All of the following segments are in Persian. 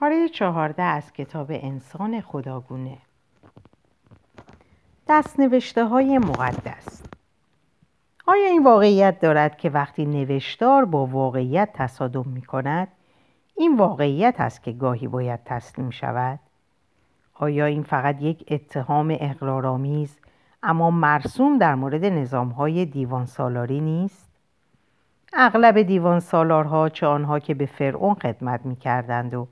پاره چهارده از کتاب انسان خداگونه دست نوشته های مقدس آیا این واقعیت دارد که وقتی نوشتار با واقعیت تصادم می کند این واقعیت است که گاهی باید تسلیم شود؟ آیا این فقط یک اتهام اقرارآمیز اما مرسوم در مورد نظام های دیوان سالاری نیست؟ اغلب دیوان سالارها چه آنها که به فرعون خدمت می کردند و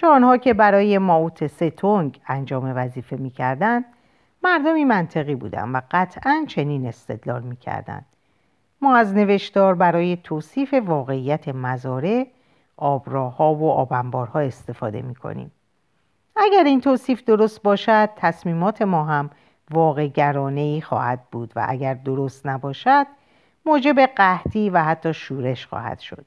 چه آنها که برای ماوت ستونگ انجام وظیفه می کردند مردمی منطقی بودند و قطعا چنین استدلال می کردند. ما از نوشتار برای توصیف واقعیت مزاره آبراها و آبنبارها استفاده می کنیم. اگر این توصیف درست باشد تصمیمات ما هم واقع گرانه خواهد بود و اگر درست نباشد موجب قحطی و حتی شورش خواهد شد.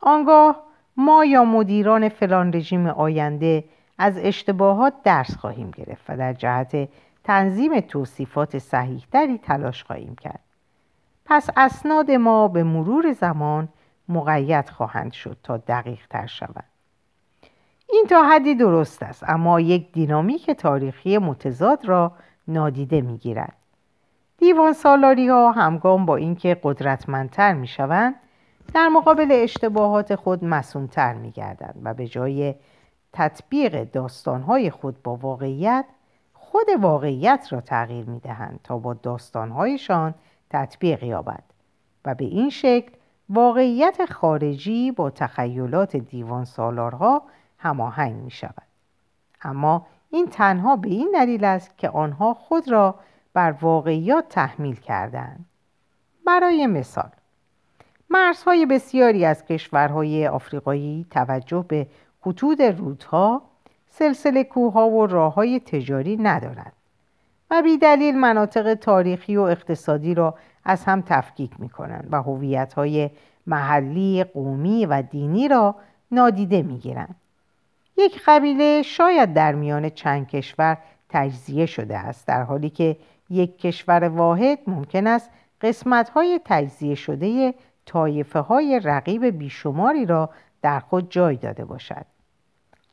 آنگاه ما یا مدیران فلان رژیم آینده از اشتباهات درس خواهیم گرفت و در جهت تنظیم توصیفات صحیحتری تلاش خواهیم کرد. پس اسناد ما به مرور زمان مقید خواهند شد تا دقیق تر شود. این تا حدی درست است اما یک دینامیک تاریخی متضاد را نادیده می گیرد. دیوان سالاری ها همگام با اینکه قدرتمندتر می شوند در مقابل اشتباهات خود مسئولتر می گردند و به جای تطبیق داستانهای خود با واقعیت خود واقعیت را تغییر می دهند تا با داستانهایشان تطبیق یابد و به این شکل واقعیت خارجی با تخیلات دیوان سالارها هماهنگ می شود. اما این تنها به این دلیل است که آنها خود را بر واقعیات تحمیل کردند. برای مثال مرزهای بسیاری از کشورهای آفریقایی توجه به خطوط رودها سلسله کوهها و راه های تجاری ندارند و دلیل مناطق تاریخی و اقتصادی را از هم تفکیک می کنند و هویت های محلی، قومی و دینی را نادیده می گیرند. یک قبیله شاید در میان چند کشور تجزیه شده است در حالی که یک کشور واحد ممکن است قسمت های تجزیه شده طایفه های رقیب بیشماری را در خود جای داده باشد.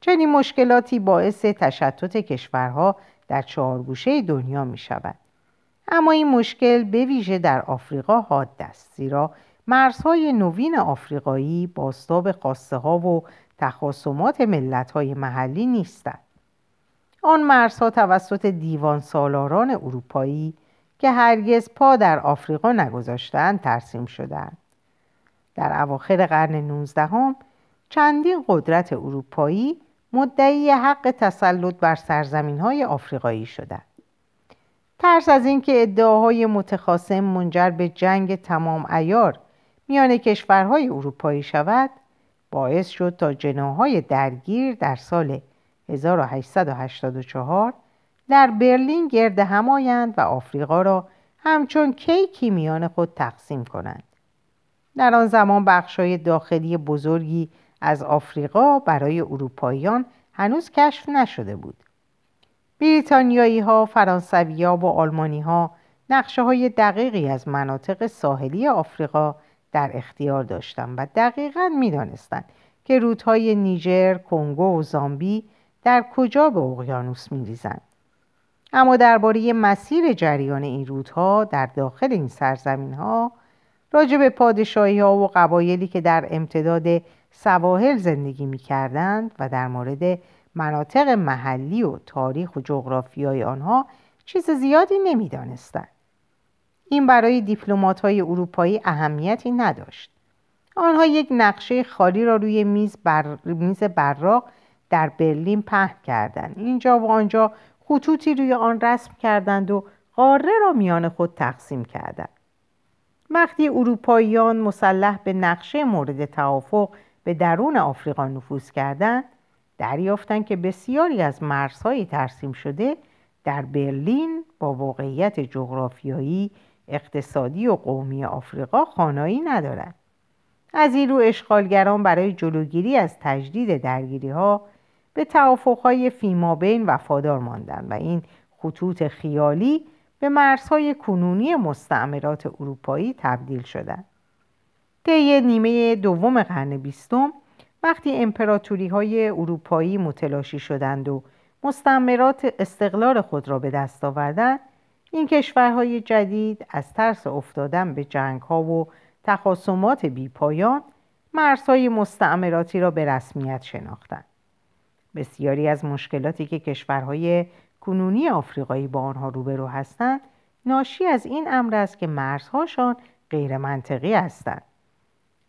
چنین مشکلاتی باعث تشتت کشورها در چهارگوشه دنیا می شود. اما این مشکل به ویژه در آفریقا حاد است زیرا مرزهای نوین آفریقایی باستاب خواسته ها و تخاصمات ملت های محلی نیستند. آن مرزها توسط دیوان سالاران اروپایی که هرگز پا در آفریقا نگذاشتند ترسیم شدند. در اواخر قرن نوزدهم چندین قدرت اروپایی مدعی حق تسلط بر سرزمین های آفریقایی شدند. ترس از اینکه ادعاهای متخاصم منجر به جنگ تمام ایار میان کشورهای اروپایی شود باعث شد تا جناهای درگیر در سال 1884 در برلین گرد همایند و آفریقا را همچون کیکی میان خود تقسیم کنند. در آن زمان بخشای داخلی بزرگی از آفریقا برای اروپاییان هنوز کشف نشده بود. بریتانیایی ها، فرانسوی ها و آلمانی ها نقشه های دقیقی از مناطق ساحلی آفریقا در اختیار داشتند و دقیقا می دانستند که رودهای نیجر، کنگو و زامبی در کجا به اقیانوس می ریزند. اما درباره مسیر جریان این رودها در داخل این سرزمین ها راجع به پادشاهی ها و قبایلی که در امتداد سواحل زندگی می کردند و در مورد مناطق محلی و تاریخ و جغرافیای آنها چیز زیادی نمی دانستند. این برای دیپلمات های اروپایی اهمیتی نداشت. آنها یک نقشه خالی را روی میز, بر... میز براق در برلین پهن کردند. اینجا و آنجا خطوطی روی آن رسم کردند و قاره را میان خود تقسیم کردند. وقتی اروپاییان مسلح به نقشه مورد توافق به درون آفریقا نفوذ کردند دریافتند که بسیاری از مرزهای ترسیم شده در برلین با واقعیت جغرافیایی اقتصادی و قومی آفریقا خانایی ندارد از این رو اشغالگران برای جلوگیری از تجدید درگیری ها به توافقهای فیمابین وفادار ماندند و این خطوط خیالی به مرزهای کنونی مستعمرات اروپایی تبدیل شدند. طی نیمه دوم قرن بیستم وقتی امپراتوری های اروپایی متلاشی شدند و مستعمرات استقلال خود را به دست آوردند این کشورهای جدید از ترس افتادن به جنگ ها و تخاصمات پایان مرزهای مستعمراتی را به رسمیت شناختند بسیاری از مشکلاتی که کشورهای کنونی آفریقایی با آنها روبرو هستند ناشی از این امر است که مرزهاشان غیر منطقی هستند.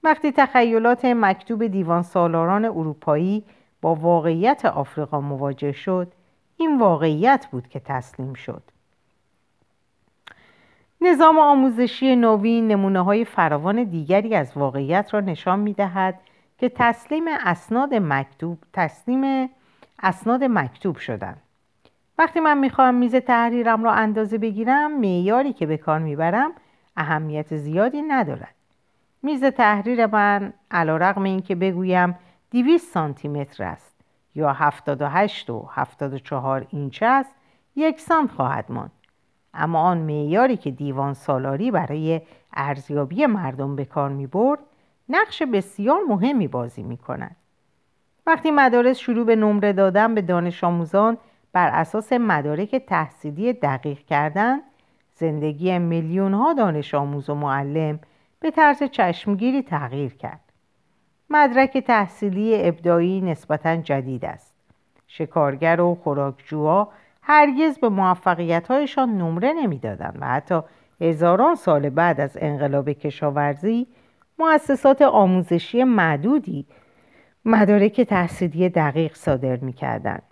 وقتی تخیلات مکتوب دیوان سالاران اروپایی با واقعیت آفریقا مواجه شد این واقعیت بود که تسلیم شد. نظام آموزشی نوین نمونه های فراوان دیگری از واقعیت را نشان می دهد که تسلیم اسناد مکتوب تسلیم اسناد مکتوب شدند. وقتی من می‌خواهم میز تحریرم را اندازه بگیرم معیاری که به کار می‌برم اهمیت زیادی ندارد میز تحریر من علا رقم این که بگویم 200 سانتی متر است یا 78 و 74 اینچ است یکسان خواهد ماند اما آن معیاری که دیوان سالاری برای ارزیابی مردم به کار می برد نقش بسیار مهمی بازی می کند. وقتی مدارس شروع به نمره دادن به دانش آموزان بر اساس مدارک تحصیلی دقیق کردن زندگی میلیون ها دانش آموز و معلم به طرز چشمگیری تغییر کرد. مدرک تحصیلی ابدایی نسبتا جدید است. شکارگر و خوراکجوها هرگز به موفقیتهایشان نمره نمی‌دادند و حتی هزاران سال بعد از انقلاب کشاورزی مؤسسات آموزشی معدودی مدارک تحصیلی دقیق صادر می‌کردند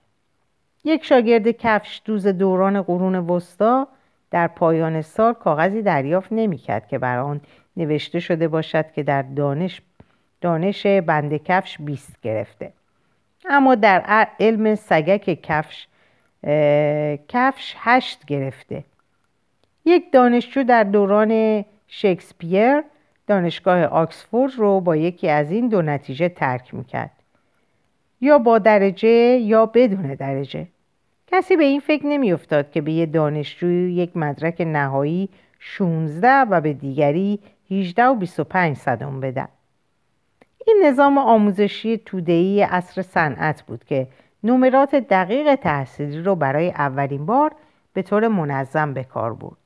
یک شاگرد کفش دوز دوران قرون وسطا در پایان سال کاغذی دریافت نمی‌کرد که بر آن نوشته شده باشد که در دانش دانش بند کفش بیست گرفته. اما در علم سگک کفش کفش هشت گرفته. یک دانشجو در دوران شکسپیر دانشگاه آکسفورد رو با یکی از این دو نتیجه ترک می‌کرد. یا با درجه یا بدون درجه. کسی به این فکر نمیافتاد که به یه دانشجوی یک مدرک نهایی 16 و به دیگری 18 و 25 صدم بدن این نظام آموزشی تودهی عصر صنعت بود که نمرات دقیق تحصیلی رو برای اولین بار به طور منظم به کار برد.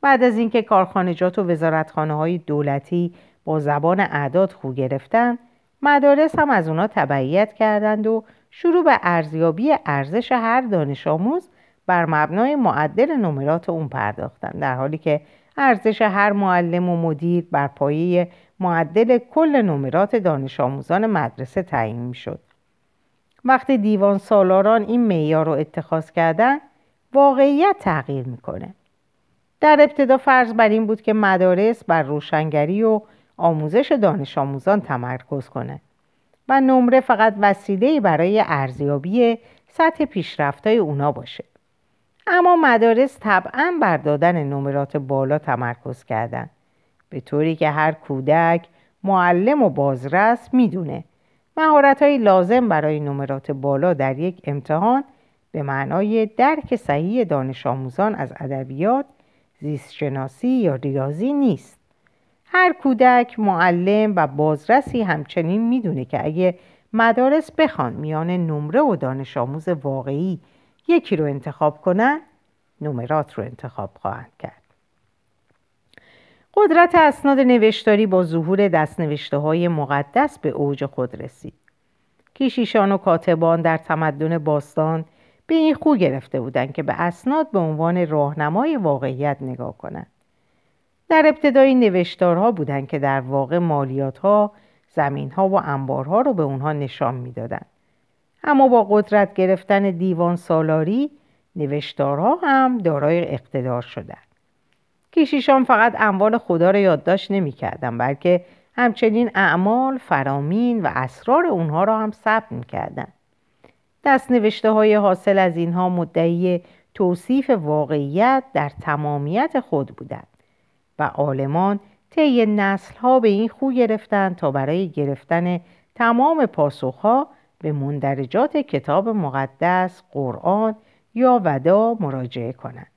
بعد از اینکه کارخانجات و وزارتخانه های دولتی با زبان اعداد خو گرفتن مدارس هم از اونا تبعیت کردند و شروع به ارزیابی ارزش هر دانش آموز بر مبنای معدل نمرات اون پرداختند در حالی که ارزش هر معلم و مدیر بر پایه معدل کل نمرات دانش آموزان مدرسه تعیین می‌شد. وقتی دیوان سالاران این معیار رو اتخاذ کردن واقعیت تغییر می‌کنه. در ابتدا فرض بر این بود که مدارس بر روشنگری و آموزش دانش آموزان تمرکز کنه. و نمره فقط وسیله برای ارزیابی سطح پیشرفتهای اونا باشه اما مدارس طبعا بر دادن نمرات بالا تمرکز کردن به طوری که هر کودک معلم و بازرس می‌دونه مهارت های لازم برای نمرات بالا در یک امتحان به معنای درک صحیح دانش آموزان از ادبیات، زیستشناسی یا ریاضی نیست. هر کودک، معلم و بازرسی همچنین می‌دونه که اگه مدارس بخوان میان نمره و دانش آموز واقعی یکی رو انتخاب کنن نمرات رو انتخاب خواهند کرد. قدرت اسناد نوشتاری با ظهور دستنوشته های مقدس به اوج خود رسید. کیشیشان و کاتبان در تمدن باستان به این خو گرفته بودند که به اسناد به عنوان راهنمای واقعیت نگاه کنند. در ابتدای نوشتارها بودند که در واقع مالیاتها، زمینها و انبارها رو به اونها نشان می‌دادند. اما با قدرت گرفتن دیوان سالاری نوشتارها هم دارای اقتدار شدند. کیشیشان فقط اموال خدا را یادداشت نمی‌کردند بلکه همچنین اعمال، فرامین و اسرار اونها را هم ثبت می‌کردند. دست نوشته های حاصل از اینها مدعی توصیف واقعیت در تمامیت خود بودند و عالمان طی نسل ها به این خو گرفتند تا برای گرفتن تمام پاسخها به مندرجات کتاب مقدس، قرآن یا ودا مراجعه کنند.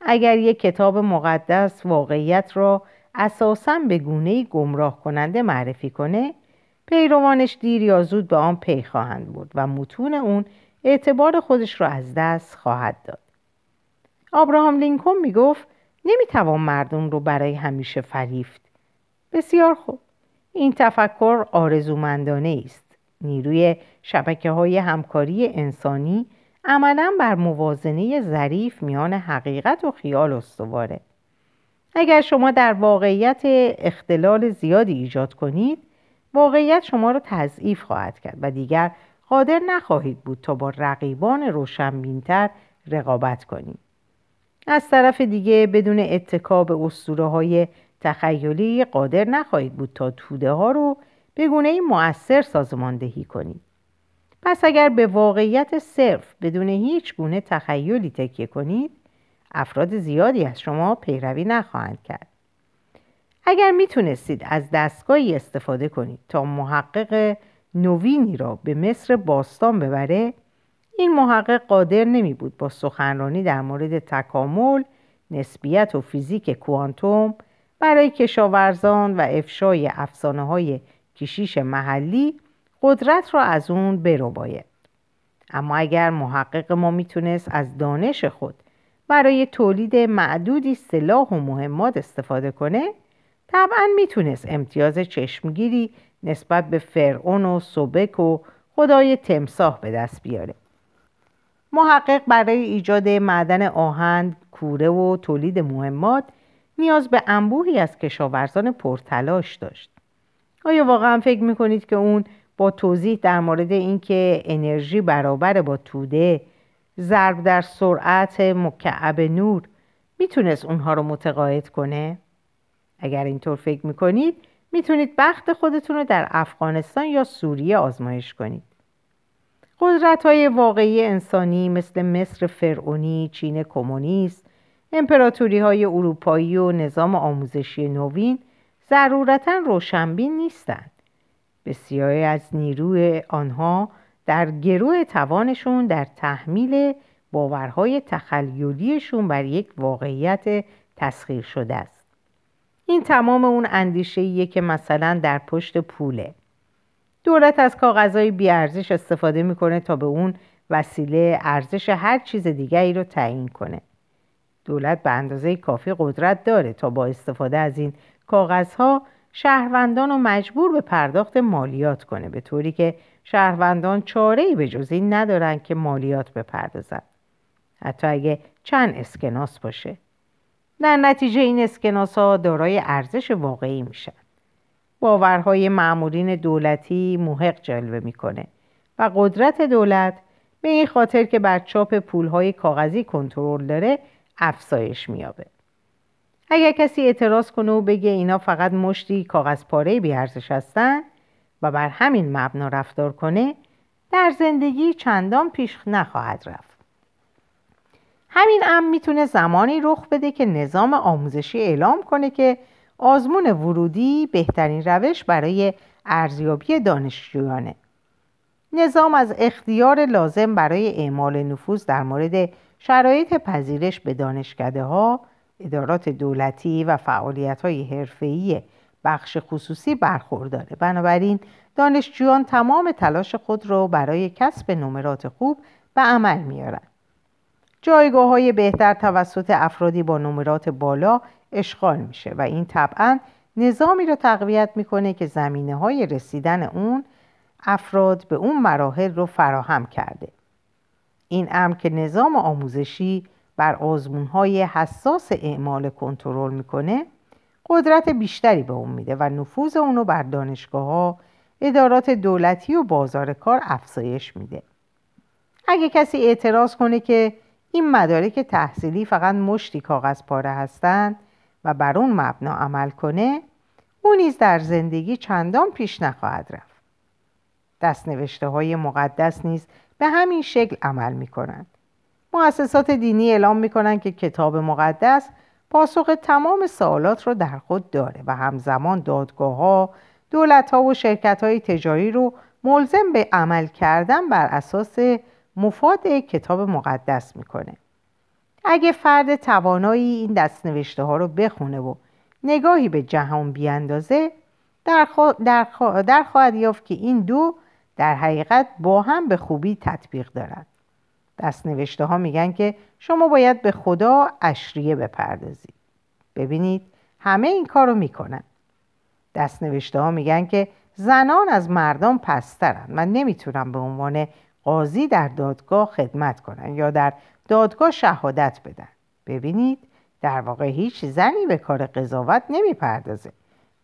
اگر یک کتاب مقدس واقعیت را اساسا به گونه گمراه کننده معرفی کنه پیروانش دیر یا زود به آن پی خواهند بود و متون اون اعتبار خودش را از دست خواهد داد آبراهام لینکن می‌گفت نمی‌توان مردم رو برای همیشه فریفت. بسیار خوب. این تفکر آرزومندانه است. نیروی شبکه های همکاری انسانی عملا بر موازنه ظریف میان حقیقت و خیال استواره. اگر شما در واقعیت اختلال زیادی ایجاد کنید واقعیت شما را تضعیف خواهد کرد و دیگر قادر نخواهید بود تا با رقیبان روشنبینتر رقابت کنید. از طرف دیگه بدون اتکا به اسطوره های تخیلی قادر نخواهید بود تا توده ها رو به گونه مؤثر سازماندهی کنید. پس اگر به واقعیت صرف بدون هیچ گونه تخیلی تکیه کنید افراد زیادی از شما پیروی نخواهند کرد. اگر می‌تونستید از دستگاهی استفاده کنید تا محقق نوینی را به مصر باستان ببره این محقق قادر نمی بود با سخنرانی در مورد تکامل نسبیت و فیزیک کوانتوم برای کشاورزان و افشای افسانه های کشیش محلی قدرت را از اون برو باید. اما اگر محقق ما می‌تونست از دانش خود برای تولید معدودی سلاح و مهمات استفاده کنه طبعا می‌تونست امتیاز چشمگیری نسبت به فرعون و سوبک و خدای تمساح به دست بیاره محقق برای ایجاد معدن آهن، کوره و تولید مهمات نیاز به انبوهی از کشاورزان پرتلاش داشت. آیا واقعا فکر می‌کنید که اون با توضیح در مورد اینکه انرژی برابر با توده ضرب در سرعت مکعب نور می‌تونست اونها رو متقاعد کنه؟ اگر اینطور فکر می‌کنید می‌تونید بخت خودتون رو در افغانستان یا سوریه آزمایش کنید. قدرت های واقعی انسانی مثل مصر فرعونی، چین کمونیست، امپراتوری های اروپایی و نظام آموزشی نوین ضرورتا روشنبین نیستند. بسیاری از نیروی آنها در گروه توانشون در تحمیل باورهای تخیلیشون بر یک واقعیت تسخیر شده است. این تمام اون اندیشه که مثلا در پشت پوله دولت از کاغذهای بیارزش استفاده می‌کنه تا به اون وسیله ارزش هر چیز دیگری رو تعیین کنه. دولت به اندازه کافی قدرت داره تا با استفاده از این کاغذها شهروندان رو مجبور به پرداخت مالیات کنه به طوری که شهروندان چاره ای به جز این ندارن که مالیات بپردازن. حتی اگه چند اسکناس باشه. در نتیجه این اسکناس ها دارای ارزش واقعی میشن. باورهای معمولین دولتی محق جلوه می‌کنه و قدرت دولت به این خاطر که بر چاپ پولهای کاغذی کنترل داره افزایش میابه اگر کسی اعتراض کنه و بگه اینا فقط مشتی کاغذ پاره بیارزش هستن و بر همین مبنا رفتار کنه در زندگی چندان پیش نخواهد رفت. همین امر می‌تونه زمانی رخ بده که نظام آموزشی اعلام کنه که آزمون ورودی بهترین روش برای ارزیابی دانشجویانه. نظام از اختیار لازم برای اعمال نفوذ در مورد شرایط پذیرش به دانشکده ها، ادارات دولتی و فعالیت های حرفه‌ای بخش خصوصی برخورداره. بنابراین دانشجویان تمام تلاش خود را برای کسب نمرات خوب به عمل میارند جایگاه های بهتر توسط افرادی با نمرات بالا اشغال میشه و این طبعا نظامی رو تقویت می‌کنه که زمینه های رسیدن اون افراد به اون مراحل رو فراهم کرده. این امر که نظام آموزشی بر آزمون های حساس اعمال کنترل می‌کنه قدرت بیشتری به اون میده و نفوذ اونو بر دانشگاه ها ادارات دولتی و بازار کار افزایش میده. اگه کسی اعتراض کنه که این مدارک تحصیلی فقط مشتی کاغذ پاره هستند و بر اون مبنا عمل کنه او نیز در زندگی چندان پیش نخواهد رفت. دستنوشته های مقدس نیز به همین شکل عمل می کنند مؤسسات دینی اعلام می کنند که کتاب مقدس پاسخ تمام سوالات را در خود داره و همزمان دادگاه ها دولت ها و شرکت های تجاری رو ملزم به عمل کردن بر اساس مفاد کتاب مقدس می‌کنه. اگه فرد توانایی این دستنوشته ها رو بخونه و نگاهی به جهان بیاندازه در, در, در خواهد یافت که این دو در حقیقت با هم به خوبی تطبیق دارند. دست نوشته ها میگن که شما باید به خدا اشریه بپردازید. ببینید همه این کار رو می‌کنن. دست نوشته ها میگن که زنان از مردان پسترن. و نمی‌تونن به عنوان قاضی در دادگاه خدمت کنن یا در دادگاه شهادت بدن. ببینید در واقع هیچ زنی به کار قضاوت نمی‌پردازه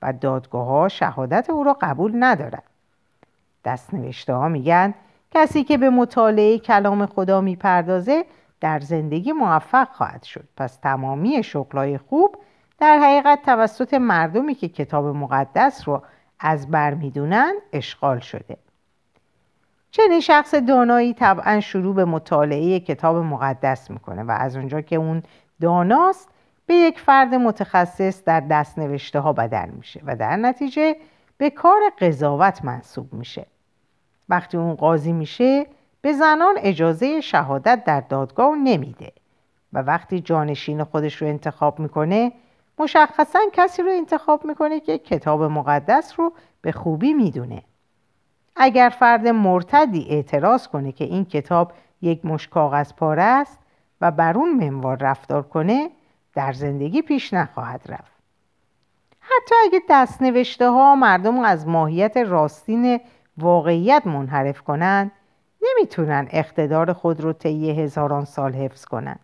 و دادگاه ها شهادت او را قبول ندارد دست نوشته ها میگن کسی که به مطالعه کلام خدا می‌پردازه در زندگی موفق خواهد شد. پس تمامی شغلای خوب در حقیقت توسط مردمی که کتاب مقدس رو از بر می‌دونن اشغال شده. چنین شخص دانایی طبعا شروع به مطالعه کتاب مقدس می‌کنه و از اونجا که اون داناست به یک فرد متخصص در دست نوشته ها بدل میشه و در نتیجه به کار قضاوت منصوب میشه. وقتی اون قاضی میشه به زنان اجازه شهادت در دادگاه نمیده و وقتی جانشین خودش رو انتخاب می‌کنه مشخصا کسی رو انتخاب می‌کنه که کتاب مقدس رو به خوبی می‌دونه. اگر فرد مرتدی اعتراض کنه که این کتاب یک مش کاغذ پاره است و بر اون منوار رفتار کنه در زندگی پیش نخواهد رفت. حتی اگه دست نوشته ها مردم از ماهیت راستین واقعیت منحرف کنند نمی‌تونن اقتدار خود رو طی هزاران سال حفظ کنند.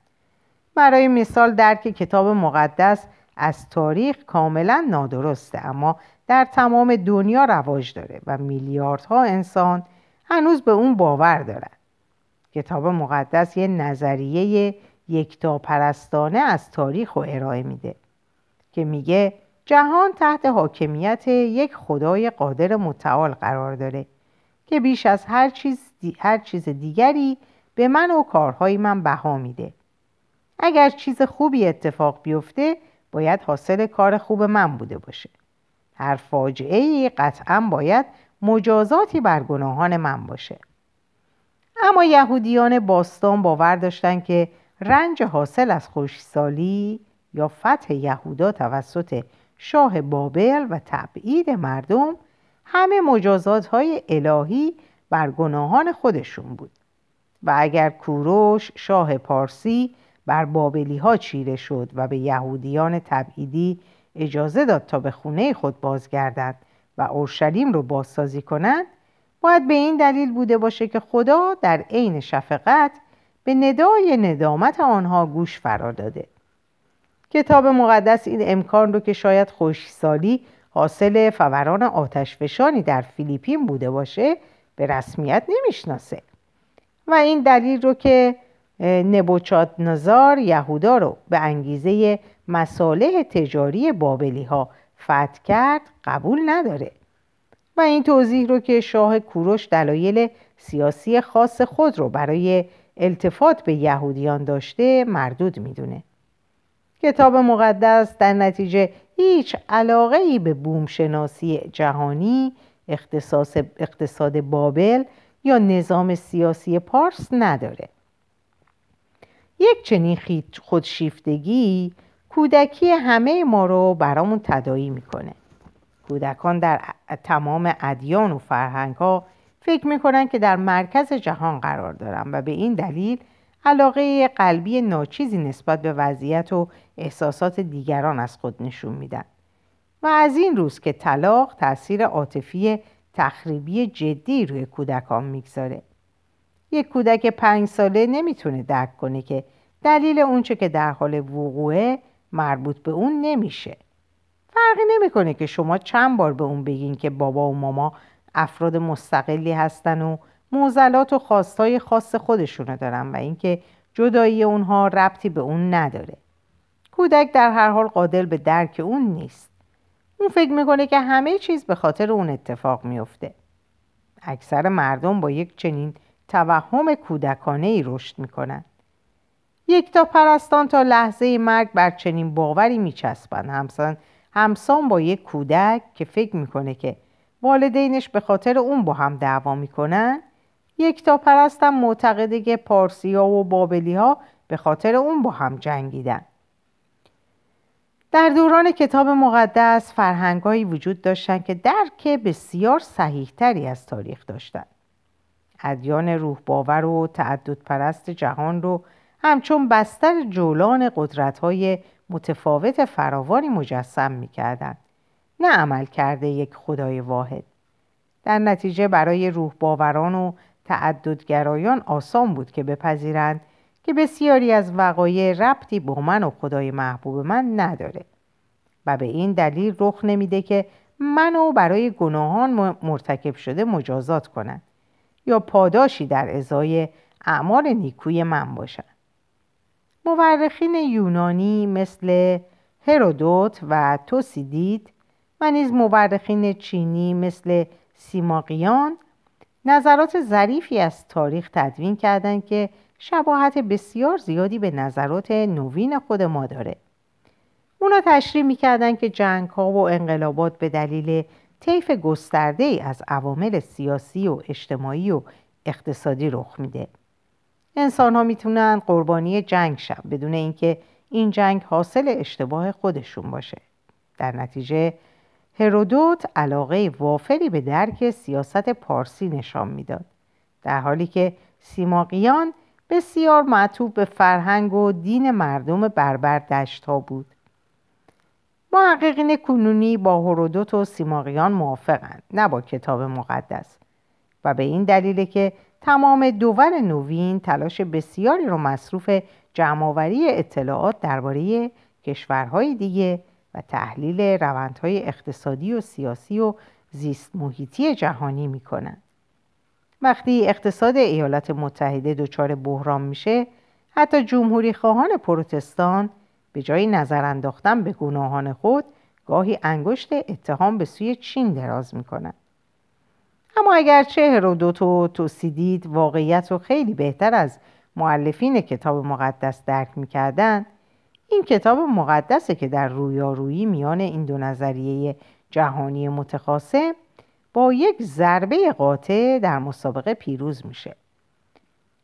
برای مثال درک کتاب مقدس از تاریخ کاملا نادرسته اما در تمام دنیا رواج داره و میلیاردها انسان هنوز به اون باور دارن. کتاب مقدس یه نظریه یکتا پرستانه از تاریخ رو ارائه میده که میگه جهان تحت حاکمیت یک خدای قادر متعال قرار داره که بیش از هر چیز, هر چیز دیگری به من و کارهای من بها میده. اگر چیز خوبی اتفاق بیفته باید حاصل کار خوب من بوده باشه. هر فاجعه ای قطعا باید مجازاتی بر گناهان من باشه. اما یهودیان باستان باور داشتند که رنج حاصل از خوشسالی یا فتح یهودا توسط شاه بابل و تبعید مردم همه مجازات های الهی بر گناهان خودشون بود. و اگر کوروش شاه پارسی بر بابلی ها چیره شد و به یهودیان تبعیدی اجازه داد تا به خونه خود بازگردند و اورشلیم رو بازسازی کنند باید به این دلیل بوده باشه که خدا در عین شفقت به ندای ندامت آنها گوش فرا داده. کتاب مقدس این امکان رو که شاید خوشسالی حاصل فوران آتشفشانی در فیلیپین بوده باشه به رسمیت نمی‌شناسه. و این دلیل رو که نبوچاد نظار یهودا رو به انگیزه مساله تجاری بابلی ها فتح کرد قبول نداره. و این توضیح رو که شاه کوروش دلایل سیاسی خاص خود رو برای التفات به یهودیان داشته مردود می‌دونه. کتاب مقدس در نتیجه هیچ علاقه ای به بومشناسی جهانی اقتصاد بابل یا نظام سیاسی پارس نداره. یک چنین خودشیفتگی کودکی همه ما رو برامون تدایی می‌کنه. کودکان در تمام ادیان و فرهنگ ها فکر می‌کنن که در مرکز جهان قرار دارن و به این دلیل علاقه قلبی ناچیزی نسبت به وضعیت و احساسات دیگران از خود نشون میدن. و از این روز که طلاق تاثیر عاطفی تخریبی جدی روی کودکان می‌گذاره. یک کودک پنج ساله نمی‌تونه درک کنه که دلیل اونچه که در حال وقوعه مربوط به اون نمیشه. فرقی نمی‌کنه که شما چند بار به اون بگین که بابا و ماما افراد مستقلی هستن و موزلات و خواستای خاص خودشونو دارن و اینکه جدایی اونها ربطی به اون نداره. کودک در هر حال قادر به درک اون نیست. اون فکر می‌کنه که همه چیز به خاطر اون اتفاق میفته اکثر مردم با یک چنین توهم کودکانه ای رشد می‌کنن یک تا پرستان تا لحظه مرگ بر چنین باوری میچسبن همسان همسان با یک کودک که فکر می‌کنه که والدینش به خاطر اون با هم دعوا می‌کنن یک تا پرستم معتقده که پارسی ها و بابلی ها به خاطر اون با هم جنگیدن. در دوران کتاب مقدس فرهنگهایی وجود داشتند که درک بسیار صحیحتری از تاریخ داشتند. ادیان روح باور و تعدد پرست جهان رو همچون بستر جولان قدرت‌های متفاوت فراوانی مجسم می‌کردند. نه عمل کرده یک خدای واحد. در نتیجه برای روح باوران و تعددگرایان آسان بود که بپذیرند که بسیاری از وقایع ربطی با من و خدای محبوب من نداره و به این دلیل رخ نمیده که منو برای گناهان مرتکب شده مجازات کنند یا پاداشی در ازای اعمال نیکوی من باشند مورخین یونانی مثل هرودوت و توسیدید و نیز مورخین چینی مثل سیماقیان نظرات ظریفی از تاریخ تدوین کردند که شباهت بسیار زیادی به نظرات نوین خود ما داره. اونا تشریح می‌کردن که جنگ ها و انقلابات به دلیل طیف گسترده ای از عوامل سیاسی و اجتماعی و اقتصادی رخ میده. انسان ها می‌تونن قربانی جنگ شن بدون اینکه این جنگ حاصل اشتباه خودشون باشه. در نتیجه هرودوت علاقه وافری به درک سیاست پارسی نشان می‌داد. در حالی که سیماقیان بسیار معطوب به فرهنگ و دین مردم بربر دشت ها بود. محققین کنونی با هرودوت و سیماقیان موافقند نه با کتاب مقدس و به این دلیل که تمام دول نوین تلاش بسیاری رو مصروف جمعآوری اطلاعات درباره کشورهای دیگه و تحلیل روندهای اقتصادی و سیاسی و زیست محیطی جهانی می‌کنند. وقتی اقتصاد ایالات متحده دچار بحران میشه حتی جمهوری خواهان پروتستان به جای نظر انداختن به گناهان خود گاهی انگشت اتهام به سوی چین دراز می‌کنند اما اگرچه هرودوت و توسیدید واقعیت رو خیلی بهتر از معلفین کتاب مقدس درک می‌کردند این کتاب مقدسه که در رویارویی میان این دو نظریه جهانی متخاصم با یک ضربه قاطع در مسابقه پیروز میشه.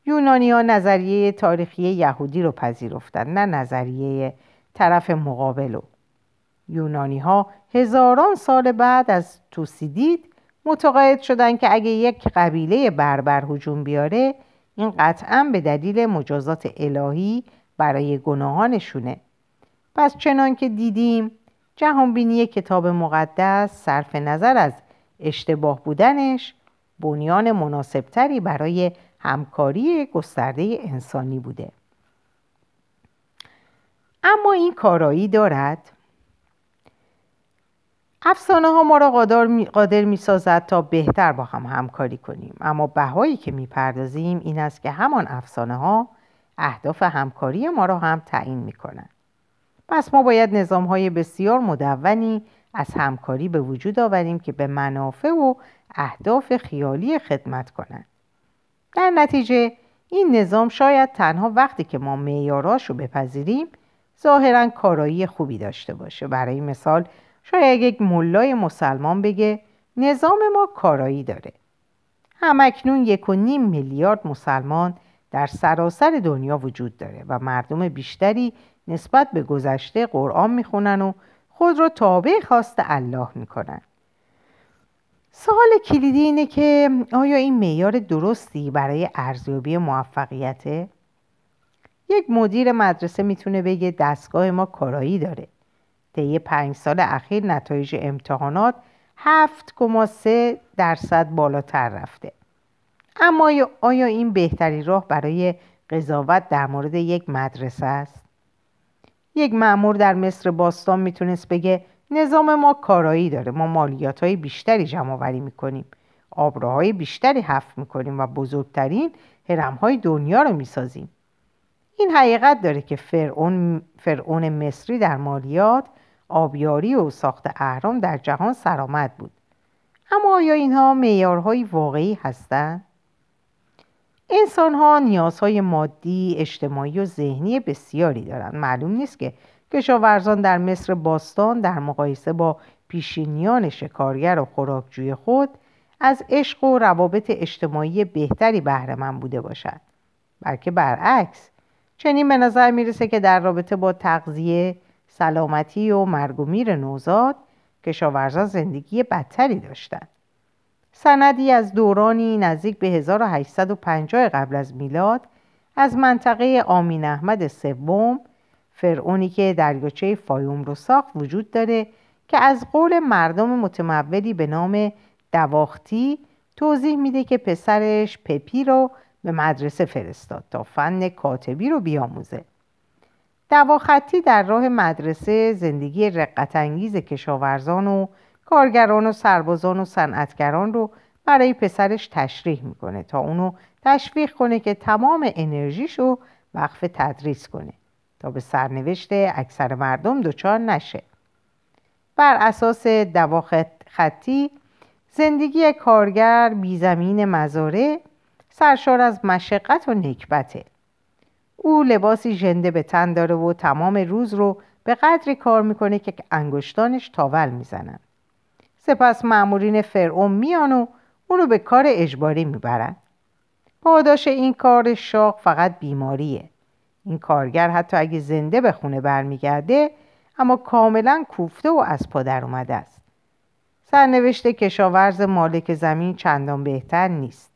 یونانی ها نظریه تاریخی یهودی رو پذیرفتن نه نظریه طرف مقابلو یونانی ها هزاران سال بعد از توسیدید متقاعد شدن که اگه یک قبیله بربر هجوم بیاره این قطعا به دلیل مجازات الهی برای گناهانشونه. پس چنان که دیدیم جهانبینی کتاب مقدس صرف نظر از اشتباه بودنش بنیان مناسبتری برای همکاری گسترده انسانی بوده. اما این کارایی دارد. افسانه ها ما را قادر می سازد تا بهتر با هم همکاری کنیم. اما بهایی که می پردازیم این است که همان افسانه ها اهداف همکاری ما را هم تعیین می کنند پس ما باید نظام های بسیار مدونی از همکاری به وجود آوریم که به منافع و اهداف خیالی خدمت کنند. در نتیجه این نظام شاید تنها وقتی که ما معیاراش رو بپذیریم ظاهرا کارایی خوبی داشته باشه. برای مثال شاید یک ملای مسلمان بگه نظام ما کارایی داره. همکنون یک و نیم میلیارد مسلمان در سراسر دنیا وجود داره و مردم بیشتری نسبت به گذشته قرآن می‌خونن و خود را تابع خواست الله می‌کنن. سوال کلیدی اینه که آیا این معیار درستی برای ارزیابی موفقیته؟ یک مدیر مدرسه می‌تونه بگه دستگاه ما کارایی داره طی پنج سال اخیر نتایج امتحانات 7,3 درصد بالاتر رفته اما آیا این بهترین راه برای قضاوت در مورد یک مدرسه است؟ یک معمور در مصر باستان می‌تونست بگه نظام ما کارایی داره. ما مالیات های بیشتری جمع آوری می‌کنیم. آبراهای بیشتری حفر می‌کنیم و بزرگترین هرم های دنیا رو می‌سازیم. این حقیقت داره که فرعون, فرعون مصری در مالیات آبیاری و ساخت اهرام در جهان سرآمد بود. اما آیا اینها معیارهای واقعی هستند؟ انسان ها نیازهای مادی، اجتماعی و ذهنی بسیاری دارند. معلوم نیست که کشاورزان در مصر باستان در مقایسه با پیشینیان شکارگر و خوراکجوی خود از عشق و روابط اجتماعی بهتری بهره بوده باشد. بلکه برعکس چنین به نظر می‌رسه که در رابطه با تغذیه، سلامتی و مرگ و میر نوزاد کشاورزان زندگی بدتری داشتند سندی از دورانی نزدیک به 1850 قبل از میلاد از منطقه آمین احمد سوم فرعونی که دریاچه فایوم رو ساخت وجود داره که از قول مردم متمولی به نام دواختی توضیح میده که پسرش پپی رو به مدرسه فرستاد تا فن کاتبی رو بیاموزه. دواختی در راه مدرسه زندگی رقتانگیز کشاورزان و کارگران و سربازان و صنعتگران رو برای پسرش تشریح می‌کنه تا اونو تشویق کنه که تمام انرژیش رو وقف تدریس کنه. تا به سرنوشت اکثر مردم دچار نشه. بر اساس دواختی زندگی کارگر بیزمین مزاره سرشار از مشقت و نکبته. او لباسی ژنده به تن داره و تمام روز رو به قدری کار می‌کنه که انگشتانش تاول می‌زنن. سپس معمورین فرعون میان و اونو به کار اجباری می‌برن. پاداش این کار شاق فقط بیماریه. این کارگر حتی اگه زنده به خونه برمیگرده اما کاملا کوفته و از پا در اومده است. سرنوشت کشاورز مالک زمین چندان بهتر نیست.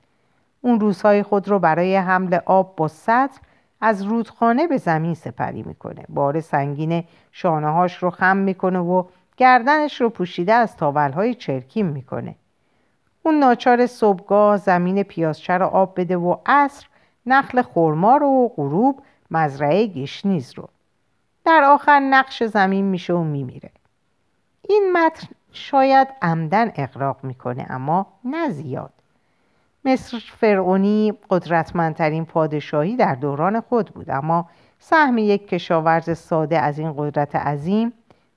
اون روزهای خود رو برای حمل آب با سطر از رودخانه به زمین سپری می‌کنه. بار سنگین شانههاش رو خم می‌کنه و گردنش رو پوشیده از تاولهای چرکیم می‌کنه. اون ناچار صبحگاه زمین پیازچه رو آب بده و عصر نخل خورما رو و غروب مزرعه گشنیز رو. در آخر نقش زمین میشه و میمیره. این متن شاید عمدن اقراق می‌کنه اما نه زیاد. مصر فرعونی قدرتمندترین پادشاهی در دوران خود بود اما سهم یک کشاورز ساده از این قدرت عظیم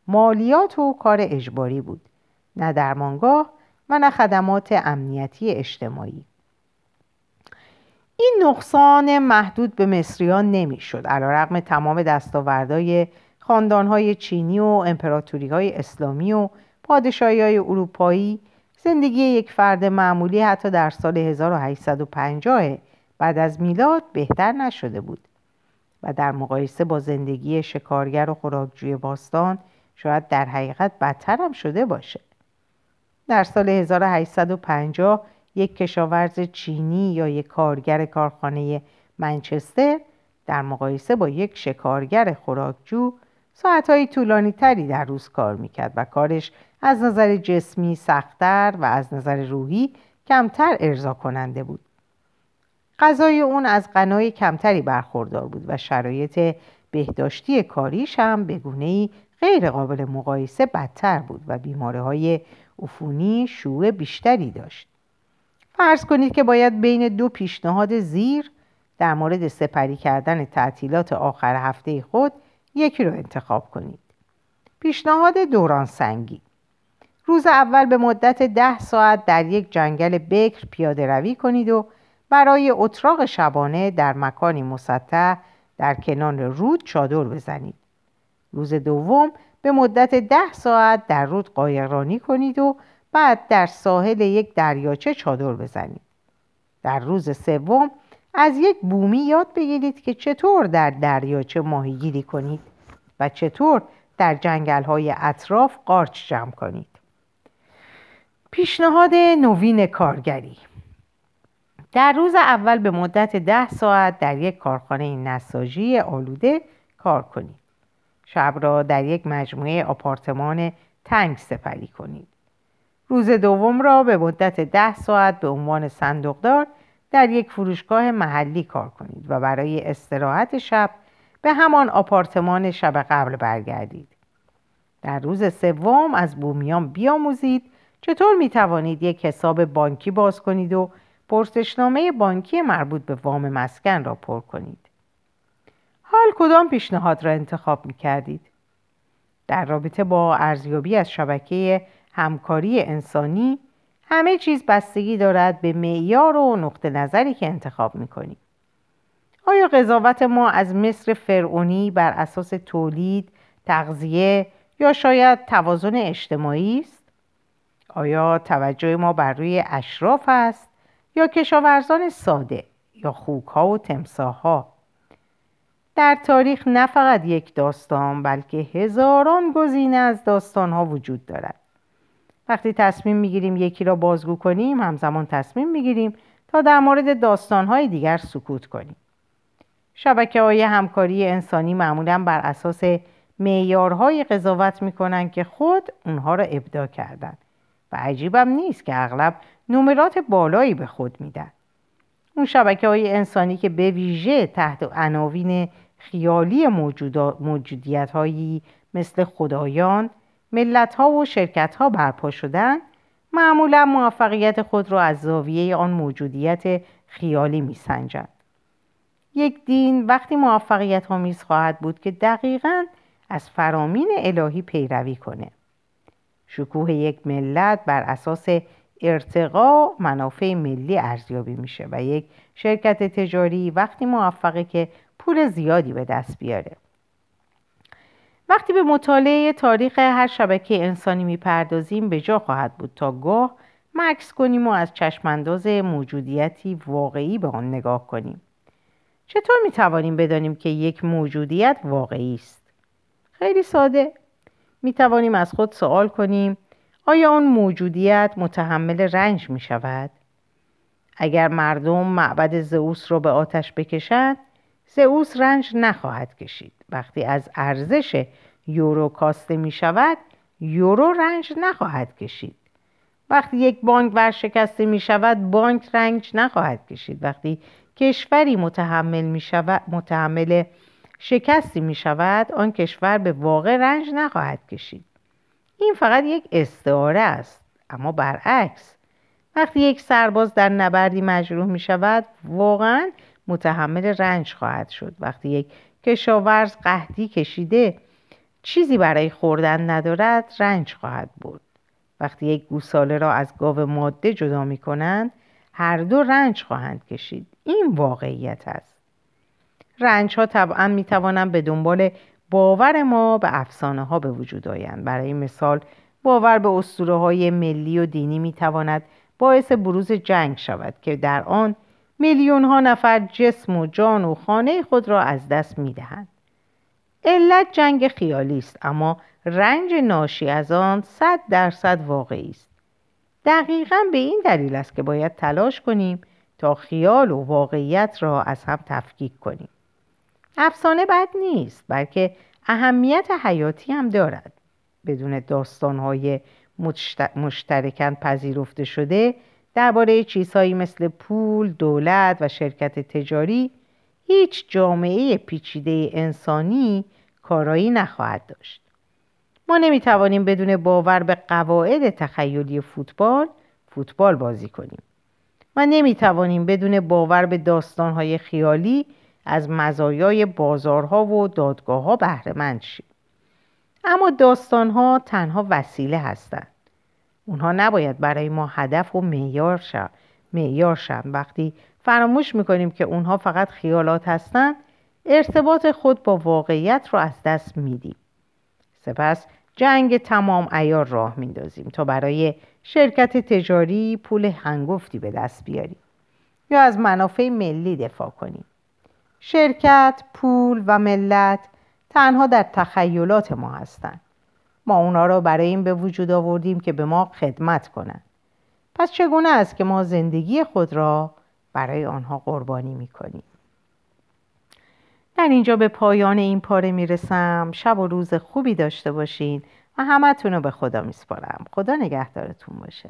مالیات و کار اجباری بود. نه درمانگاه و نه خدمات امنیتی اجتماعی. این نقصان محدود به مصریان نمی‌شد رقم تمام دستاوردهای خاندانهای چینی و امپراتوری های اسلامی و پادشاهی های اروپایی. زندگی یک فرد معمولی حتی در سال 1850 بعد از میلاد بهتر نشده بود و در مقایسه با زندگی شکارگر و خوراکجوی باستان شاید در حقیقت بدتر هم شده باشه. در سال 1850 یک کشاورز چینی یا یک کارگر کارخانه منچستر در مقایسه با یک شکارگر خوراکجو ساعتهای طولانی تری در روز کار می‌کرد و کارش از نظر جسمی سختتر و از نظر روحی کمتر ارضا کننده بود. غذای اون از غنای کمتری برخوردار بود و شرایط بهداشتی کاریش هم به گونه‌ای غیر قابل مقایسه بدتر بود و بیماره های عفونی شوع بیشتری داشت. فرض کنید که باید بین دو پیشنهاد زیر در مورد سپری کردن تعطیلات آخر هفته خود یکی رو انتخاب کنید. پیشنهاد دوران سنگی. روز اول به مدت ده ساعت در یک جنگل بکر پیاده روی کنید و برای اتراق شبانه در مکانی مسطح در کنار رود چادر بزنید. روز دوم به مدت ده ساعت در رود قایقرانی کنید و بعد در ساحل یک دریاچه چادر بزنید. در روز سوم از یک بومی یاد بگیرید که چطور در دریاچه ماهیگیری کنید و چطور در جنگل های اطراف قارچ جمع کنید. پیشنهاد نوین کارگری. در روز اول به مدت ده ساعت در یک کارخانه نساجی آلوده کار کنید. شب را در یک مجموعه آپارتمان تنگ سپری کنید. روز دوم را به مدت ده ساعت به عنوان صندوقدار در یک فروشگاه محلی کار کنید و برای استراحت شب به همان آپارتمان شب قبل برگردید. در روز سوم از بومیان بیاموزید. چطور می توانید یک حساب بانکی باز کنید و پرسشنامه بانکی مربوط به وام مسکن را پر کنید؟ حال کدام پیشنهاد را انتخاب می کردید؟ در رابطه با ارزیابی از شبکه همکاری انسانی همه چیز بستگی دارد به معیار و نقطه نظری که انتخاب می کنید. آیا قضاوت ما از مصر فرعونی بر اساس تولید، تغذیه یا شاید توازن اجتماعی است؟ آیا توجه ما بر روی اشراف است یا کشاورزان ساده یا خوک ها و تمساه ها؟ در تاریخ نه فقط یک داستان بلکه هزاران گزینه از داستانها وجود دارد وقتی تصمیم می‌گیریم یکی را بازگو کنیم همزمان تصمیم می‌گیریم تا در مورد داستانهای دیگر سکوت کنیم. شبکه های همکاری انسانی معمولا بر اساس معیارهای قضاوت می‌کنن که خود اونها را ابدا کردن و عجیبم نیست که اغلب نمرات بالایی به خود میدن. اون شبکه های انسانی که به ویژه تحت عناوین خیالی موجودیت هایی مثل خدایان ملت ها و شرکت ها برپا شدن معمولا موفقیت خود را از زاویه آن موجودیت خیالی میسنجند. یک دین وقتی موفقیت آمیز خواهد بود که دقیقا از فرامین الهی پیروی کنه. شکوه یک ملت بر اساس ارتقا منافع ملی ارزیابی میشه و یک شرکت تجاری وقتی موفقه که پول زیادی به دست بیاره. وقتی به مطالعه تاریخ هر شبکه انسانی می‌پردازیم به جا خواهد بود تا گاه مکس کنیم و از چشمانداز موجودیتی واقعی به آن نگاه کنیم چطور می توانیم بدانیم که یک موجودیت واقعی است؟ خیلی ساده می توانیم از خود سوال کنیم آیا آن موجودیت متحمل رنج می شود؟ اگر مردم معبد زئوس را به آتش بکشند زئوس رنج نخواهد کشید وقتی از ارزش یورو کاسته می شود یورو رنج نخواهد کشید. وقتی یک بانک ورشکسته می شود بانک رنج نخواهد کشید. وقتی کشوری متحمل می شود متحمل شکستی می شود آن کشور به واقع رنج نخواهد کشید. این فقط یک استعاره است اما برعکس. وقتی یک سرباز در نبردی مجروح می شود واقعا متحمل رنج خواهد شد. وقتی یک کشاورز قهدی کشیده چیزی برای خوردن ندارد رنج خواهد بود وقتی یک گوساله را از گاو ماده جدا می کنند هر دو رنج خواهند کشید. این واقعیت است. رنج ها طبعا می توانند به دنبال باور ما به افسانه ها به وجود آیند. برای مثال باور به اسطوره های ملی و دینی می تواند باعث بروز جنگ شود که در آن میلیون ها نفر جسم و جان و خانه خود را از دست می دهند. علت جنگ خیالی است اما رنج ناشی از آن صد درصد واقعی است. دقیقا به این دلیل است که باید تلاش کنیم تا خیال و واقعیت را از هم تفکیک کنیم. افسانه بد نیست بلکه اهمیت حیاتی هم دارد. بدون داستانهای مشترکن پذیرفته شده درباره چیزهایی مثل پول، دولت و شرکت تجاری هیچ جامعه پیچیده انسانی کارایی نخواهد داشت. ما نمی‌توانیم بدون باور به قواعد تخیلی فوتبال فوتبال بازی کنیم. و نمی‌توانیم بدون باور به داستانهای خیالی از مزایای بازارها و دادگاه ها شیم. اما داستانها تنها وسیله هستند. اونها نباید برای ما هدف و معیار شن. معیار. وقتی فراموش می‌کنیم که اونها فقط خیالات هستند ارتباط خود با واقعیت رو از دست میدیم سپس جنگ تمام ایار راه میندازیم تا برای شرکت تجاری پول هنگفتی به دست بیاریم یا از منافع ملی دفاع کنیم شرکت، پول و ملت تنها در تخیلات ما هستند ما اونا را برای این به وجود آوردیم که به ما خدمت کنند پس چگونه است که ما زندگی خود را برای آنها قربانی می‌کنیم؟ در اینجا به پایان این پاره می‌رسم. شب و روز خوبی داشته باشین و همتون رو به خدا میسپارم. خدا نگهدارتون باشه.